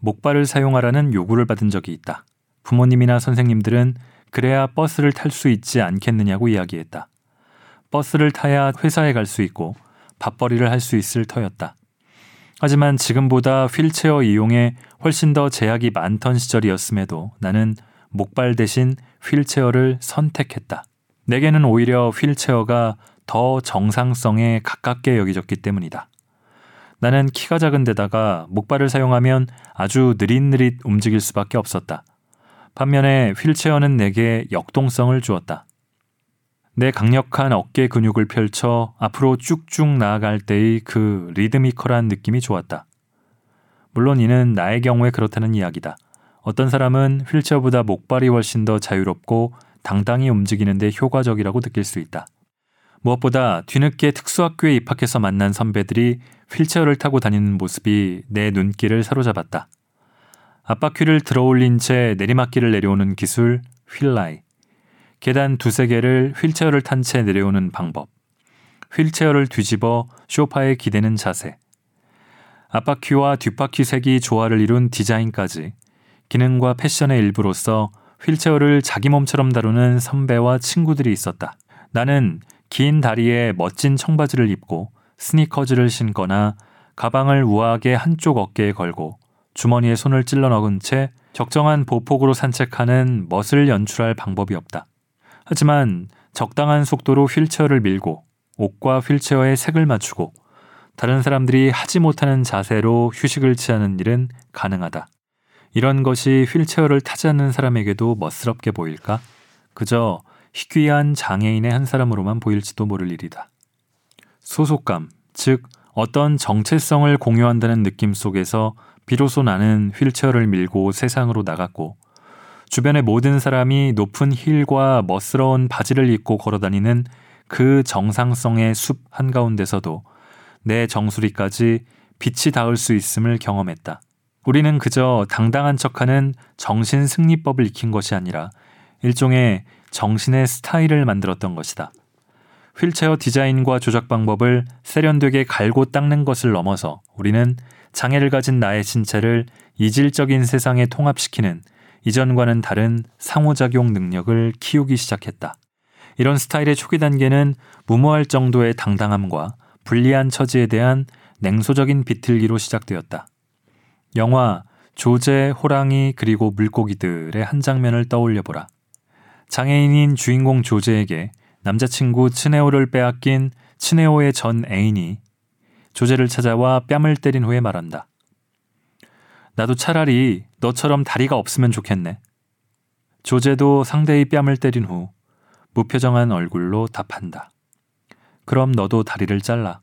목발을 사용하라는 요구를 받은 적이 있다. 부모님이나 선생님들은 그래야 버스를 탈 수 있지 않겠느냐고 이야기했다. 버스를 타야 회사에 갈 수 있고 밥벌이를 할 수 있을 터였다. 하지만 지금보다 휠체어 이용에 훨씬 더 제약이 많던 시절이었음에도 나는 목발 대신 휠체어를 선택했다. 내게는 오히려 휠체어가 더 정상성에 가깝게 여기졌기 때문이다. 나는 키가 작은 데다가 목발을 사용하면 아주 느릿느릿 움직일 수밖에 없었다. 반면에 휠체어는 내게 역동성을 주었다. 내 강력한 어깨 근육을 펼쳐 앞으로 쭉쭉 나아갈 때의 그 리드미컬한 느낌이 좋았다. 물론 이는 나의 경우에 그렇다는 이야기다. 어떤 사람은 휠체어보다 목발이 훨씬 더 자유롭고 당당히 움직이는데 효과적이라고 느낄 수 있다. 무엇보다 뒤늦게 특수학교에 입학해서 만난 선배들이 휠체어를 타고 다니는 모습이 내 눈길을 사로잡았다. 앞바퀴를 들어 올린 채 내리막길을 내려오는 기술 휠라이. 계단 두세 개를 휠체어를 탄 채 내려오는 방법. 휠체어를 뒤집어 쇼파에 기대는 자세. 앞바퀴와 뒷바퀴 색이 조화를 이룬 디자인까지 기능과 패션의 일부로서 휠체어를 자기 몸처럼 다루는 선배와 친구들이 있었다. 나는 긴 다리에 멋진 청바지를 입고 스니커즈를 신거나 가방을 우아하게 한쪽 어깨에 걸고 주머니에 손을 찔러 넣은 채 적정한 보폭으로 산책하는 멋을 연출할 방법이 없다. 하지만 적당한 속도로 휠체어를 밀고 옷과 휠체어의 색을 맞추고 다른 사람들이 하지 못하는 자세로 휴식을 취하는 일은 가능하다. 이런 것이 휠체어를 타지 않는 사람에게도 멋스럽게 보일까? 그저 희귀한 장애인의 한 사람으로만 보일지도 모를 일이다. 소속감, 즉 어떤 정체성을 공유한다는 느낌 속에서 비로소 나는 휠체어를 밀고 세상으로 나갔고 주변의 모든 사람이 높은 힐과 멋스러운 바지를 입고 걸어다니는 그 정상성의 숲 한가운데서도 내 정수리까지 빛이 닿을 수 있음을 경험했다. 우리는 그저 당당한 척하는 정신 승리법을 익힌 것이 아니라 일종의 정신의 스타일을 만들었던 것이다. 휠체어 디자인과 조작 방법을 세련되게 갈고 닦는 것을 넘어서 우리는 장애를 가진 나의 신체를 이질적인 세상에 통합시키는 이전과는 다른 상호작용 능력을 키우기 시작했다. 이런 스타일의 초기 단계는 무모할 정도의 당당함과 불리한 처지에 대한 냉소적인 비틀기로 시작되었다. 영화 조제, 호랑이 그리고 물고기들의 한 장면을 떠올려 보라. 장애인인 주인공 조제에게 남자친구 츠네오를 빼앗긴 츠네오의 전 애인이 조제를 찾아와 뺨을 때린 후에 말한다. 나도 차라리 너처럼 다리가 없으면 좋겠네. 조제도 상대의 뺨을 때린 후 무표정한 얼굴로 답한다. 그럼 너도 다리를 잘라.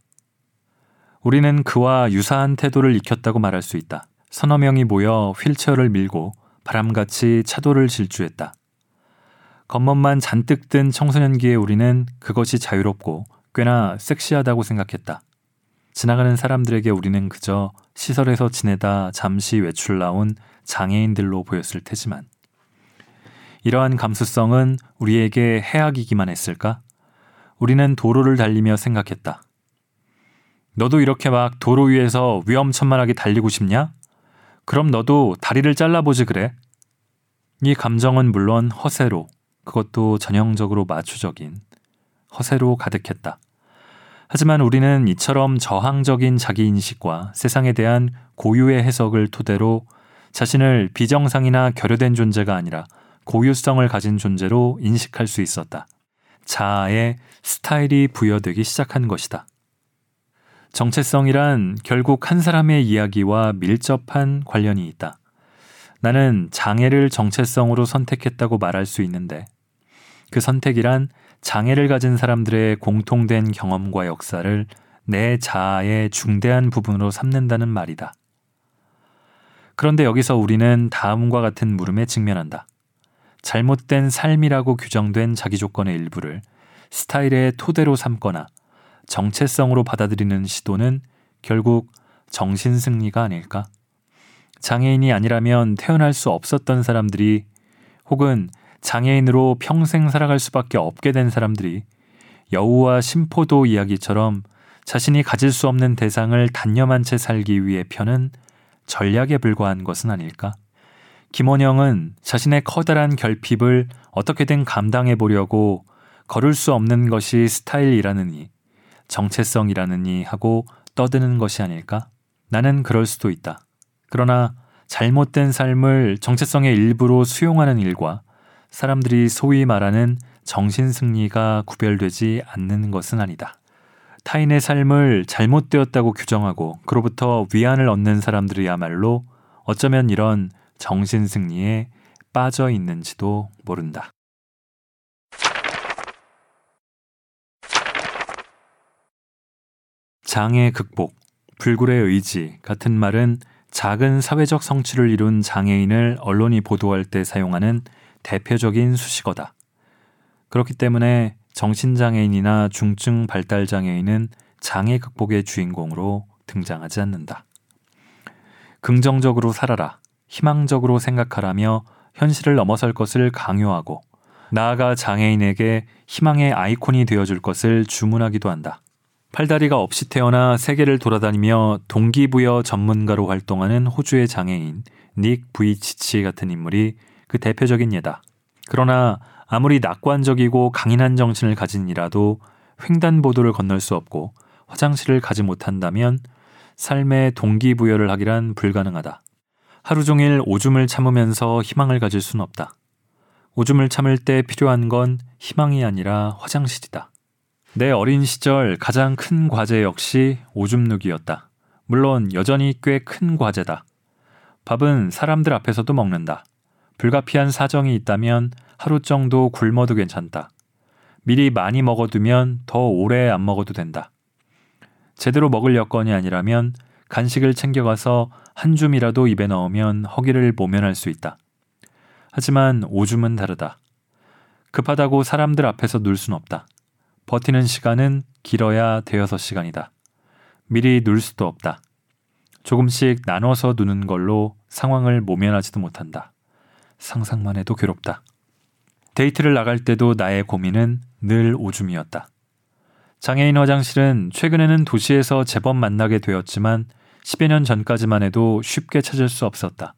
우리는 그와 유사한 태도를 익혔다고 말할 수 있다. 서너 명이 모여 휠체어를 밀고 바람같이 차도를 질주했다. 겉멋만 잔뜩 든 청소년기에 우리는 그것이 자유롭고 꽤나 섹시하다고 생각했다. 지나가는 사람들에게 우리는 그저 시설에서 지내다 잠시 외출 나온 장애인들로 보였을 테지만 이러한 감수성은 우리에게 해악이기만 했을까? 우리는 도로를 달리며 생각했다. 너도 이렇게 막 도로 위에서 위험천만하게 달리고 싶냐? 그럼 너도 다리를 잘라보지 그래? 이 감정은 물론 허세로, 그것도 전형적으로 마추적인 허세로 가득했다. 하지만 우리는 이처럼 저항적인 자기인식과 세상에 대한 고유의 해석을 토대로 자신을 비정상이나 결여된 존재가 아니라 고유성을 가진 존재로 인식할 수 있었다. 자아의 스타일이 부여되기 시작한 것이다. 정체성이란 결국 한 사람의 이야기와 밀접한 관련이 있다. 나는 장애를 정체성으로 선택했다고 말할 수 있는데 그 선택이란 장애를 가진 사람들의 공통된 경험과 역사를 내 자아의 중대한 부분으로 삼는다는 말이다. 그런데 여기서 우리는 다음과 같은 물음에 직면한다. 잘못된 삶이라고 규정된 자기 조건의 일부를 스타일의 토대로 삼거나 정체성으로 받아들이는 시도는 결국 정신 승리가 아닐까? 장애인이 아니라면 태어날 수 없었던 사람들이 혹은 장애인으로 평생 살아갈 수밖에 없게 된 사람들이 여우와 심포도 이야기처럼 자신이 가질 수 없는 대상을 단념한 채 살기 위해 펴는 전략에 불과한 것은 아닐까? 김원영은 자신의 커다란 결핍을 어떻게든 감당해 보려고 걸을 수 없는 것이 스타일이라느니 정체성이라느니 하고 떠드는 것이 아닐까? 나는 그럴 수도 있다. 그러나 잘못된 삶을 정체성의 일부로 수용하는 일과 사람들이 소위 말하는 정신승리가 구별되지 않는 것은 아니다. 타인의 삶을 잘못되었다고 규정하고 그로부터 위안을 얻는 사람들이야말로 어쩌면 이런 정신 승리에 빠져 있는지도 모른다. 장애 극복, 불굴의 의지 같은 말은 작은 사회적 성취를 이룬 장애인을 언론이 보도할 때 사용하는 대표적인 수식어다. 그렇기 때문에 정신장애인이나 중증 발달장애인은 장애 극복의 주인공으로 등장하지 않는다. 긍정적으로 살아라, 희망적으로 생각하라며 현실을 넘어설 것을 강요하고 나아가 장애인에게 희망의 아이콘이 되어줄 것을 주문하기도 한다. 팔다리가 없이 태어나 세계를 돌아다니며 동기부여 전문가로 활동하는 호주의 장애인 닉 부이치치 같은 인물이 그 대표적인 예다. 그러나 아무리 낙관적이고 강인한 정신을 가진 이라도 횡단보도를 건널 수 없고 화장실을 가지 못한다면 삶의 동기부여를 하기란 불가능하다. 하루 종일 오줌을 참으면서 희망을 가질 순 없다. 오줌을 참을 때 필요한 건 희망이 아니라 화장실이다. 내 어린 시절 가장 큰 과제 역시 오줌 누기였다. 물론 여전히 꽤 큰 과제다. 밥은 사람들 앞에서도 먹는다. 불가피한 사정이 있다면 하루 정도 굶어도 괜찮다. 미리 많이 먹어두면 더 오래 안 먹어도 된다. 제대로 먹을 여건이 아니라면 간식을 챙겨가서 한 줌이라도 입에 넣으면 허기를 모면할 수 있다. 하지만 오줌은 다르다. 급하다고 사람들 앞에서 눌순 없다. 버티는 시간은 길어야 대여섯 시간이다. 미리 눌 수도 없다. 조금씩 나눠서 누는 걸로 상황을 모면하지도 못한다. 상상만 해도 괴롭다. 데이트를 나갈 때도 나의 고민은 늘 오줌이었다. 장애인 화장실은 최근에는 도시에서 제법 만나게 되었지만 10여 년 전까지만 해도 쉽게 찾을 수 없었다.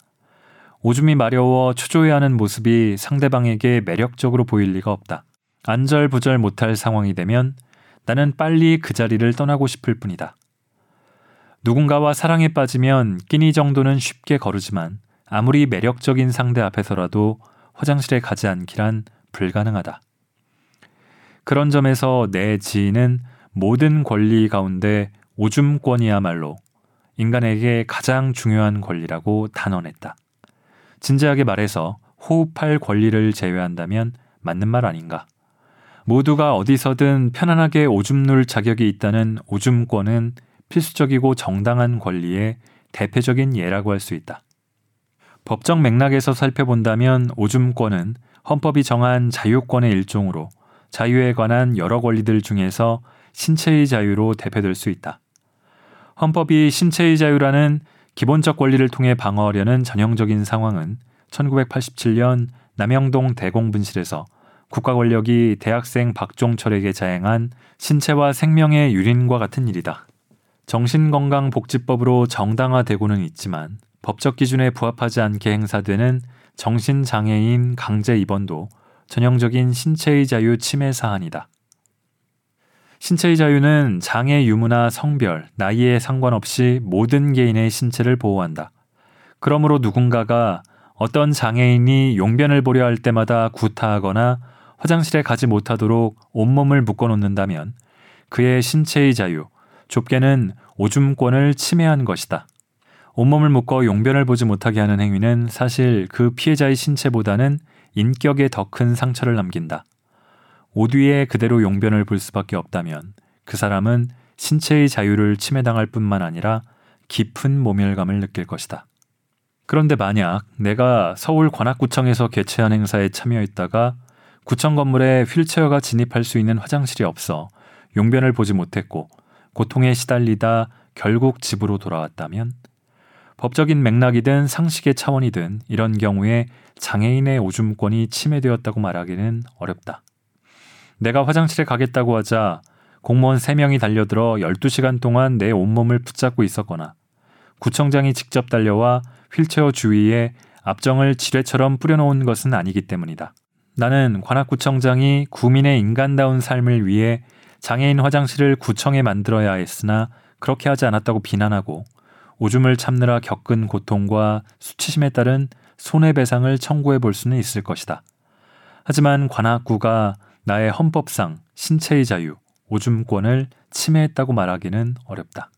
오줌이 마려워 초조해하는 모습이 상대방에게 매력적으로 보일 리가 없다. 안절부절 못할 상황이 되면 나는 빨리 그 자리를 떠나고 싶을 뿐이다. 누군가와 사랑에 빠지면 끼니 정도는 쉽게 거르지만 아무리 매력적인 상대 앞에서라도 화장실에 가지 않기란 불가능하다. 그런 점에서 내 지인은 모든 권리 가운데 오줌권이야말로 인간에게 가장 중요한 권리라고 단언했다. 진지하게 말해서 호흡할 권리를 제외한다면 맞는 말 아닌가? 모두가 어디서든 편안하게 오줌 눌 자격이 있다는 오줌권은 필수적이고 정당한 권리의 대표적인 예라고 할 수 있다. 법적 맥락에서 살펴본다면 오줌권은 헌법이 정한 자유권의 일종으로 자유에 관한 여러 권리들 중에서 신체의 자유로 대표될 수 있다. 헌법이 신체의 자유라는 기본적 권리를 통해 방어하려는 전형적인 상황은 1987년 남영동 대공분실에서 국가 권력이 대학생 박종철에게 자행한 신체와 생명의 유린과 같은 일이다. 정신건강복지법으로 정당화되고는 있지만 법적 기준에 부합하지 않게 행사되는 정신장애인 강제 입원도 전형적인 신체의 자유 침해 사안이다. 신체의 자유는 장애 유무나 성별, 나이에 상관없이 모든 개인의 신체를 보호한다. 그러므로 누군가가 어떤 장애인이 용변을 보려 할 때마다 구타하거나 화장실에 가지 못하도록 온몸을 묶어 놓는다면 그의 신체의 자유, 좁게는 오줌권을 침해한 것이다. 온몸을 묶어 용변을 보지 못하게 하는 행위는 사실 그 피해자의 신체보다는 인격에 더 큰 상처를 남긴다. 옷 위에 그대로 용변을 볼 수밖에 없다면 그 사람은 신체의 자유를 침해당할 뿐만 아니라 깊은 모멸감을 느낄 것이다. 그런데 만약 내가 서울 관악구청에서 개최한 행사에 참여했다가 구청 건물에 휠체어가 진입할 수 있는 화장실이 없어 용변을 보지 못했고 고통에 시달리다 결국 집으로 돌아왔다면 법적인 맥락이든 상식의 차원이든 이런 경우에 장애인의 오줌권이 침해되었다고 말하기는 어렵다. 내가 화장실에 가겠다고 하자 공무원 3명이 달려들어 12시간 동안 내 온몸을 붙잡고 있었거나 구청장이 직접 달려와 휠체어 주위에 압정을 지뢰처럼 뿌려놓은 것은 아니기 때문이다. 나는 관악구청장이 구민의 인간다운 삶을 위해 장애인 화장실을 구청에 만들어야 했으나 그렇게 하지 않았다고 비난하고 오줌을 참느라 겪은 고통과 수치심에 따른 손해배상을 청구해 볼 수는 있을 것이다. 하지만 관악구가 나의 헌법상 신체의 자유, 오줌권을 침해했다고 말하기는 어렵다.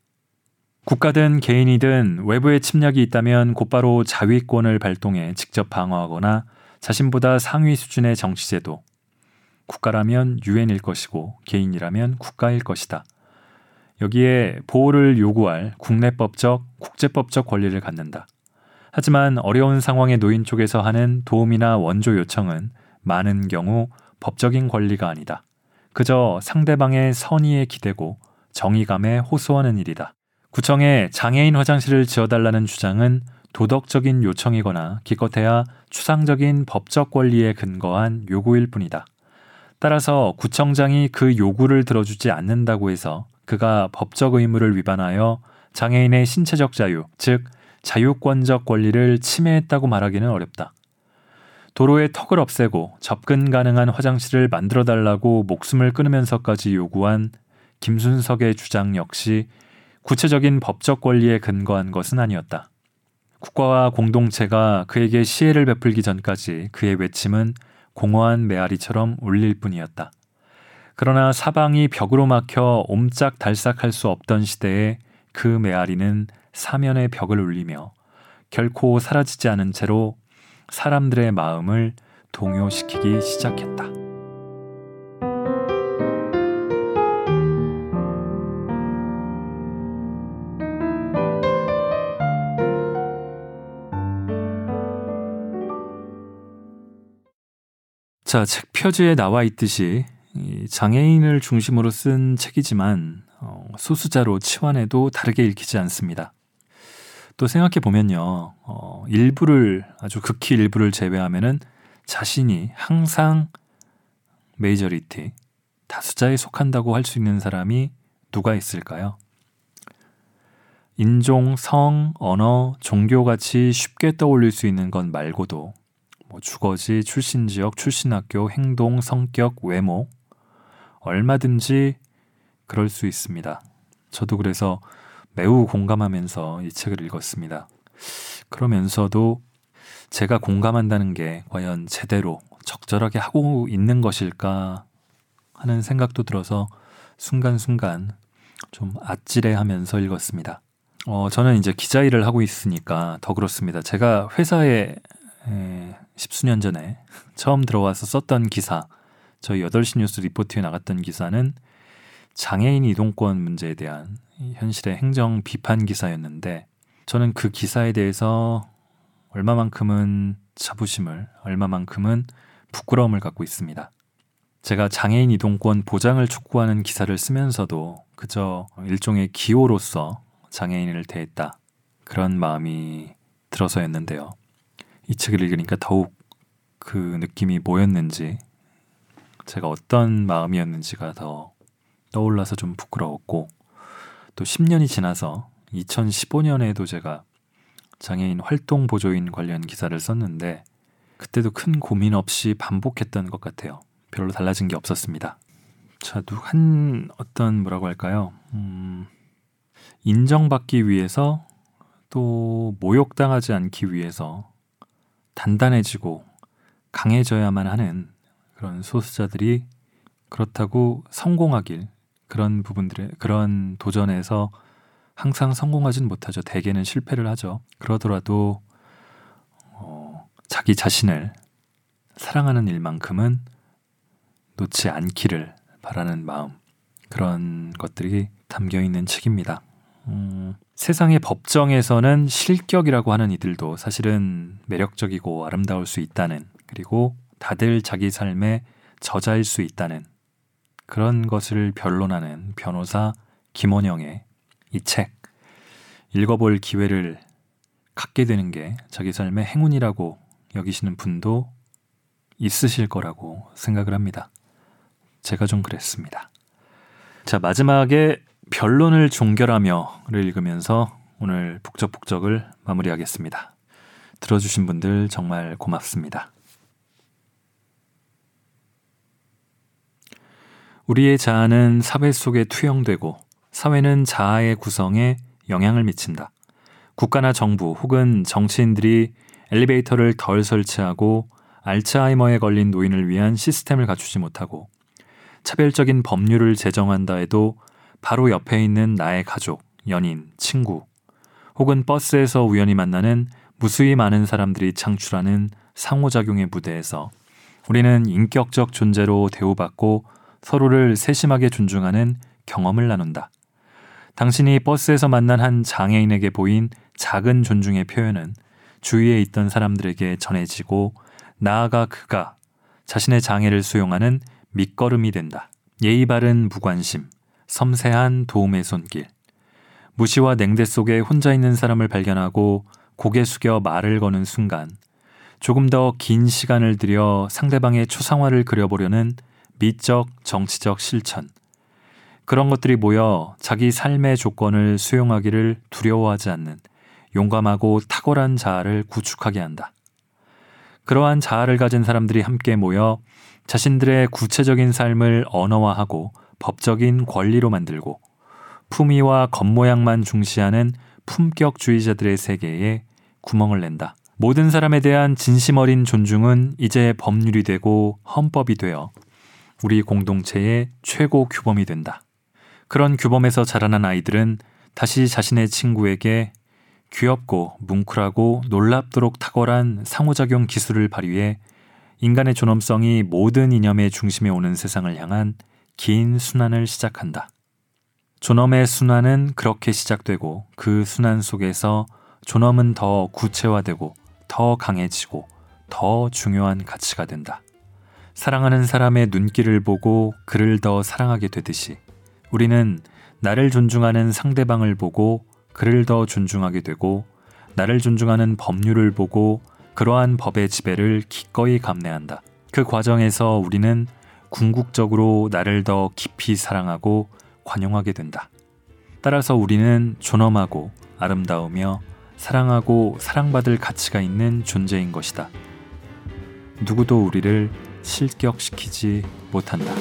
국가든 개인이든 외부의 침략이 있다면 곧바로 자위권을 발동해 직접 방어하거나 자신보다 상위 수준의 정치제도, 국가라면 유엔일 것이고 개인이라면 국가일 것이다. 여기에 보호를 요구할 국내법적, 국제법적 권리를 갖는다. 하지만 어려운 상황에 놓인 쪽에서 하는 도움이나 원조 요청은 많은 경우 법적인 권리가 아니다. 그저 상대방의 선의에 기대고 정의감에 호소하는 일이다. 구청에 장애인 화장실을 지어달라는 주장은 도덕적인 요청이거나 기껏해야 추상적인 법적 권리에 근거한 요구일 뿐이다. 따라서 구청장이 그 요구를 들어주지 않는다고 해서 그가 법적 의무를 위반하여 장애인의 신체적 자유, 즉 자유권적 권리를 침해했다고 말하기는 어렵다. 도로의 턱을 없애고 접근 가능한 화장실을 만들어 달라고 목숨을 끊으면서까지 요구한 김순석의 주장 역시 구체적인 법적 권리에 근거한 것은 아니었다. 국가와 공동체가 그에게 시혜를 베풀기 전까지 그의 외침은 공허한 메아리처럼 울릴 뿐이었다. 그러나 사방이 벽으로 막혀 옴짝달싹할 수 없던 시대에 그 메아리는 사면의 벽을 울리며 결코 사라지지 않은 채로 사람들의 마음을 동요시키기 시작했다. 자, 책 표지에 나와 있듯이 장애인을 중심으로 쓴 책이지만 어, 소수자로 치환해도 다르게 읽히지 않습니다. 또 생각해 보면요, 어, 일부를 아주 극히 일부를 제외하면은 자신이 항상 메이저리티 다수자에 속한다고 할 수 있는 사람이 누가 있을까요? 인종, 성, 언어, 종교 같이 쉽게 떠올릴 수 있는 건 말고도 뭐 주거지, 출신 지역, 출신 학교, 행동, 성격, 외모 얼마든지 그럴 수 있습니다. 저도 그래서 매우 공감하면서 이 책을 읽었습니다. 그러면서도 제가 공감한다는 게 과연 제대로 적절하게 하고 있는 것일까 하는 생각도 들어서 순간순간 좀 아찔해 하면서 읽었습니다. 어, 저는 이제 기자 일을 하고 있으니까 더 그렇습니다. 제가 회사에 에, 십수년 전에 처음 들어와서 썼던 기사, 저희 8시 뉴스 리포트에 나갔던 기사는 장애인 이동권 문제에 대한 현실의 행정 비판 기사였는데 저는 그 기사에 대해서 얼마만큼은 자부심을, 얼마만큼은 부끄러움을 갖고 있습니다. 제가 장애인 이동권 보장을 촉구하는 기사를 쓰면서도 그저 일종의 기호로서 장애인을 대했다. 그런 마음이 들어서였는데요. 이 책을 읽으니까 더욱 그 느낌이 뭐였는지 제가 어떤 마음이었는지가 더 떠올라서 좀 부끄러웠고 또 10년이 지나서 2015년에도 제가 장애인 활동 보조인 관련 기사를 썼는데 그때도 큰 고민 없이 반복했던 것 같아요. 별로 달라진 게 없었습니다. 자, 한 어떤 뭐라고 할까요? 음, 인정받기 위해서 또 모욕당하지 않기 위해서 단단해지고 강해져야만 하는 그런 소수자들이 그렇다고 성공하길 그런 부분들의 그런 도전에서 항상 성공하진 못하죠. 대개는 실패를 하죠. 그러더라도 어, 자기 자신을 사랑하는 일만큼은 놓지 않기를 바라는 마음 그런 것들이 담겨 있는 책입니다. 음, 세상의 법정에서는 실격이라고 하는 이들도 사실은 매력적이고 아름다울 수 있다는 그리고 다들 자기 삶의 저자일 수 있다는 그런 것을 변론하는 변호사 김원영의 이 책 읽어볼 기회를 갖게 되는 게 자기 삶의 행운이라고 여기시는 분도 있으실 거라고 생각을 합니다. 제가 좀 그랬습니다. 자, 마지막에 변론을 종결하며를 읽으면서 오늘 북적북적을 마무리하겠습니다. 들어주신 분들 정말 고맙습니다. 우리의 자아는 사회 속에 투영되고 사회는 자아의 구성에 영향을 미친다. 국가나 정부 혹은 정치인들이 엘리베이터를 덜 설치하고 알츠하이머에 걸린 노인을 위한 시스템을 갖추지 못하고 차별적인 법률을 제정한다 해도 바로 옆에 있는 나의 가족, 연인, 친구 혹은 버스에서 우연히 만나는 무수히 많은 사람들이 창출하는 상호작용의 무대에서 우리는 인격적 존재로 대우받고 서로를 세심하게 존중하는 경험을 나눈다. 당신이 버스에서 만난 한 장애인에게 보인 작은 존중의 표현은 주위에 있던 사람들에게 전해지고 나아가 그가 자신의 장애를 수용하는 밑거름이 된다. 예의 바른 무관심, 섬세한 도움의 손길. 무시와 냉대 속에 혼자 있는 사람을 발견하고 고개 숙여 말을 거는 순간 조금 더 긴 시간을 들여 상대방의 초상화를 그려보려는 미적, 정치적 실천. 그런 것들이 모여 자기 삶의 조건을 수용하기를 두려워하지 않는 용감하고 탁월한 자아를 구축하게 한다. 그러한 자아를 가진 사람들이 함께 모여 자신들의 구체적인 삶을 언어화하고 법적인 권리로 만들고 품위와 겉모양만 중시하는 품격주의자들의 세계에 구멍을 낸다. 모든 사람에 대한 진심 어린 존중은 이제 법률이 되고 헌법이 되어 우리 공동체의 최고 규범이 된다. 그런 규범에서 자라난 아이들은 다시 자신의 친구에게 귀엽고 뭉클하고 놀랍도록 탁월한 상호작용 기술을 발휘해 인간의 존엄성이 모든 이념의 중심에 오는 세상을 향한 긴 순환을 시작한다. 존엄의 순환은 그렇게 시작되고 그 순환 속에서 존엄은 더 구체화되고 더 강해지고 더 중요한 가치가 된다. 사랑하는 사람의 눈길을 보고 그를 더 사랑하게 되듯이 우리는 나를 존중하는 상대방을 보고 그를 더 존중하게 되고 나를 존중하는 법률을 보고 그러한 법의 지배를 기꺼이 감내한다. 그 과정에서 우리는 궁극적으로 나를 더 깊이 사랑하고 관용하게 된다. 따라서 우리는 존엄하고 아름다우며 사랑하고 사랑받을 가치가 있는 존재인 것이다. 누구도 우리를 실격시키지 못한다.